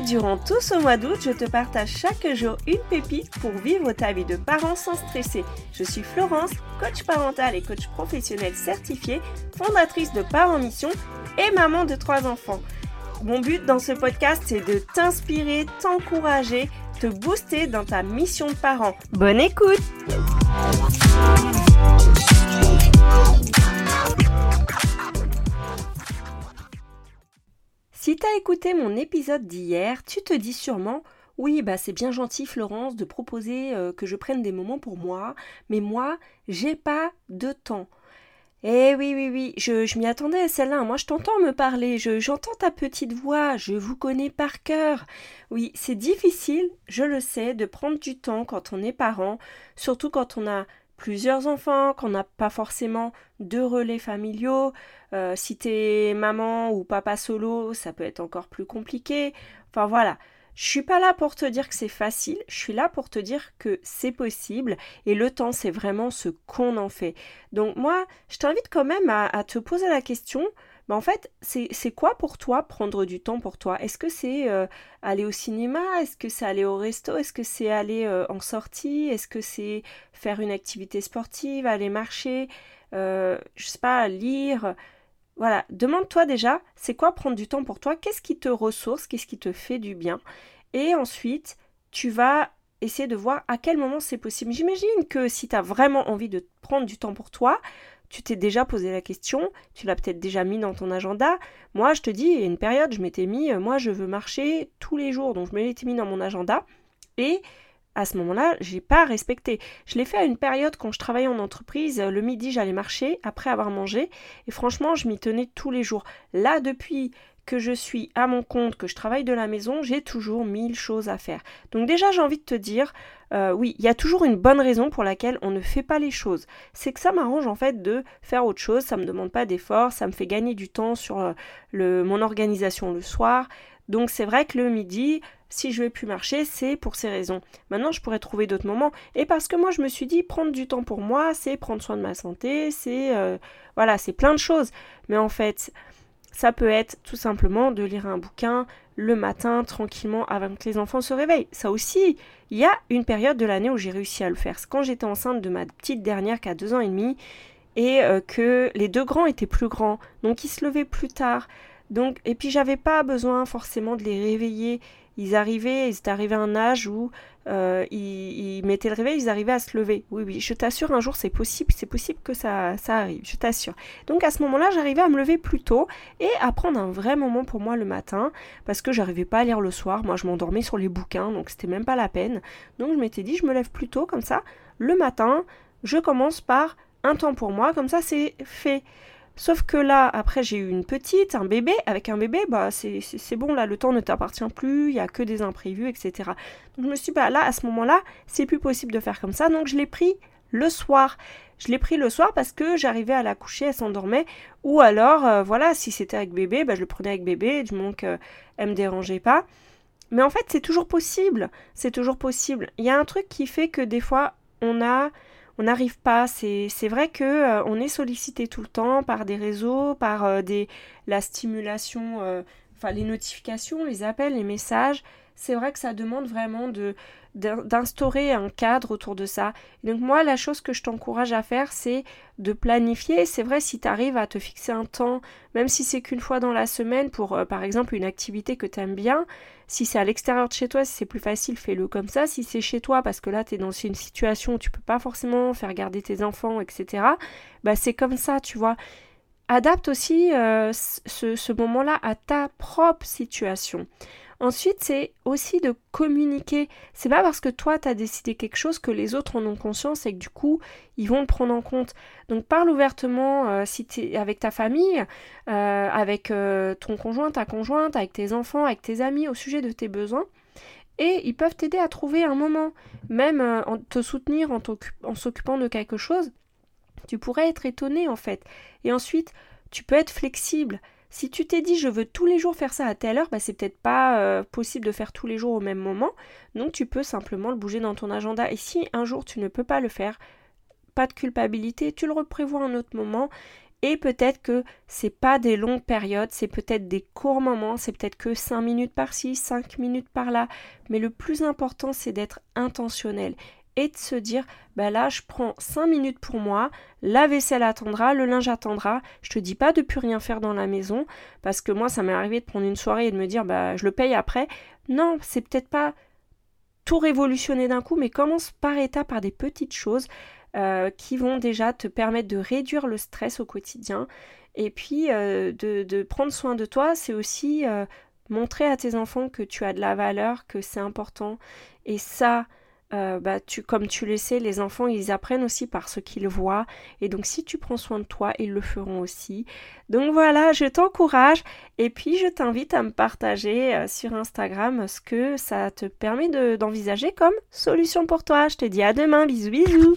durant tout ce mois d'août, je te partage chaque jour une pépite pour vivre ta vie de parent sans stresser. Je suis Florence, coach parental et coach professionnel certifié, fondatrice de Parents Mission et maman de trois enfants. Mon but dans ce podcast, c'est de t'inspirer, t'encourager, te booster dans ta mission de parent. Bonne écoute Si t'as écouté mon épisode d'hier, tu te dis sûrement oui, bah c'est bien gentil Florence de proposer euh, que je prenne des moments pour moi, mais moi, j'ai pas de temps. Eh oui, oui, oui, je, m'y attendais à celle-là. Moi, je t'entends me parler, j'entends ta petite voix, je vous connais par cœur. Oui, c'est difficile, je le sais, de prendre du temps quand on est parent, surtout quand on a plusieurs enfants, qu'on n'a pas forcément de relais familiaux. Euh, si t'es maman ou papa solo, ça peut être encore plus compliqué. Enfin voilà. Je suis pas là pour te dire que c'est facile, je suis là pour te dire que c'est possible et le temps c'est vraiment ce qu'on en fait. Donc moi, je t'invite quand même à te poser la question, en fait, c'est quoi pour toi prendre du temps pour toi? Est-ce que c'est euh, aller au cinéma? Est-ce que c'est aller au resto? Est-ce que c'est aller euh, en sortie? Est-ce que c'est faire une activité sportive, aller marcher euh, Je sais pas, lire? Voilà, demande-toi déjà, c'est quoi prendre du temps pour toi? Qu'est-ce qui te ressource? Qu'est-ce qui te fait du bien? Et ensuite, tu vas essayer de voir à quel moment c'est possible. J'imagine que si tu as vraiment envie de prendre du temps pour toi, tu t'es déjà posé la question, tu l'as peut-être déjà mis dans ton agenda. Moi, je te dis, il y a une période, je m'étais mis, euh, moi, je veux marcher tous les jours, donc je me l'étais mis dans mon agenda. Et à ce moment-là, j'ai pas respecté. Je l'ai fait à une période quand je travaillais en entreprise. Le midi, j'allais marcher après avoir mangé. Et franchement, je m'y tenais tous les jours. Là, depuis que je suis à mon compte, que je travaille de la maison, j'ai toujours mille choses à faire. Donc déjà, j'ai envie de te dire, euh, oui, il y a toujours une bonne raison pour laquelle on ne fait pas les choses. C'est que ça m'arrange en fait de faire autre chose, ça me demande pas d'effort, ça me fait gagner du temps sur euh, mon organisation le soir. Donc c'est vrai que le midi, si je vais plus marcher, c'est pour ces raisons. Maintenant, je pourrais trouver d'autres moments. Et parce que moi, je me suis dit, prendre du temps pour moi, c'est prendre soin de ma santé, c'est... Euh, voilà, c'est plein de choses. Mais en fait, ça peut être tout simplement de lire un bouquin le matin tranquillement avant que les enfants se réveillent. Ça aussi, il y a une période de l'année où j'ai réussi à le faire. C'est quand j'étais enceinte de ma petite dernière qui a deux ans et demi et euh, que les deux grands étaient plus grands, donc ils se levaient plus tard. Et puis j'avais pas besoin forcément de les réveiller ils arrivaient, ils étaient arrivés à un âge où euh, ils, mettaient le réveil, ils arrivaient à se lever. Oui, oui, je t'assure, un jour c'est possible, c'est possible que ça, ça arrive, je t'assure. Donc à ce moment-là, j'arrivais à me lever plus tôt et à prendre un vrai moment pour moi le matin, parce que j'arrivais pas à lire le soir. Moi, je m'endormais sur les bouquins, donc c'était même pas la peine. Donc je m'étais dit, je me lève plus tôt, comme ça, le matin, je commence par un temps pour moi, comme ça c'est fait. Sauf que là, après, j'ai eu une petite, un bébé. Avec un bébé, bah, c'est bon, là, le temps ne t'appartient plus, il n'y a que des imprévus, etc. Donc, je me suis dit, bah, là, à ce moment-là, c'est plus possible de faire comme ça. Donc, je l'ai pris le soir. Je l'ai pris le soir parce que j'arrivais à la coucher, elle s'endormait. Ou alors, euh, voilà, si c'était avec bébé, bah, je le prenais avec bébé, du moment qu'elle me dérangeait pas. Mais en fait, c'est toujours possible. C'est toujours possible. Il y a un truc qui fait que des fois, on a on n'arrive pas. C'est vrai que euh, on est sollicité tout le temps par des réseaux, par euh, des, la stimulation, euh, enfin les notifications, les appels, les messages. C'est vrai que ça demande vraiment de d'instaurer un cadre autour de ça. donc moi, la chose que je t'encourage à faire, c'est de planifier. C'est vrai, si tu arrives à te fixer un temps, même si c'est qu'une fois dans la semaine, pour euh, par exemple une activité que tu aimes bien, si c'est à l'extérieur de chez toi, si c'est plus facile, fais-le comme ça. Si c'est chez toi, parce que là, tu es dans une situation où tu peux pas forcément faire garder tes enfants, etc., bah c'est comme ça, tu vois. Adapte aussi euh, ce, ce moment-là à ta propre situation. Ensuite, c'est aussi de communiquer. C'est pas parce que toi tu as décidé quelque chose que les autres en ont conscience et que du coup ils vont te prendre en compte. Donc parle ouvertement euh, avec ta famille, euh, avec euh, ton conjoint, ta conjointe, avec tes enfants, avec tes amis au sujet de tes besoins. Et ils peuvent t'aider à trouver un moment, même en te soutenir en s'occupant de quelque chose. Tu pourrais être étonné en fait. Et ensuite, tu peux être flexible. Si tu t'es dit je veux tous les jours faire ça à telle heure, bah, c'est peut-être pas euh, possible de faire tous les jours au même moment. Donc tu peux simplement le bouger dans ton agenda. Et si un jour tu ne peux pas le faire, pas de culpabilité, tu le reprévois un autre moment Et peut-être que c'est pas des longues périodes, c'est peut-être des courts moments, c'est peut-être que 5 minutes par-ci, 5 minutes par-là. Mais le plus important, c'est d'être intentionnel et de se dire bah là je prends 5 minutes pour moi, la vaisselle attendra, le linge attendra. Je te dis pas de plus rien faire dans la maison parce que moi ça m'est arrivé de prendre une soirée et de me dire bah je le paye après. Non, c'est peut-être pas tout révolutionner d'un coup, mais commence par étapes, par des petites choses euh, qui vont déjà te permettre de réduire le stress au quotidien. Et puis euh, de, prendre soin de toi, c'est aussi euh, montrer à tes enfants que tu as de la valeur, que c'est important. Et ça, euh, bah, comme tu le sais, les enfants, ils apprennent aussi par ce qu'ils voient. Et donc, si tu prends soin de toi, ils le feront aussi. Donc voilà, je t'encourage. Et puis, je t'invite à me partager euh, sur Instagram ce que ça te permet d'envisager comme solution pour toi. Je te dis à demain. Bisous, bisous.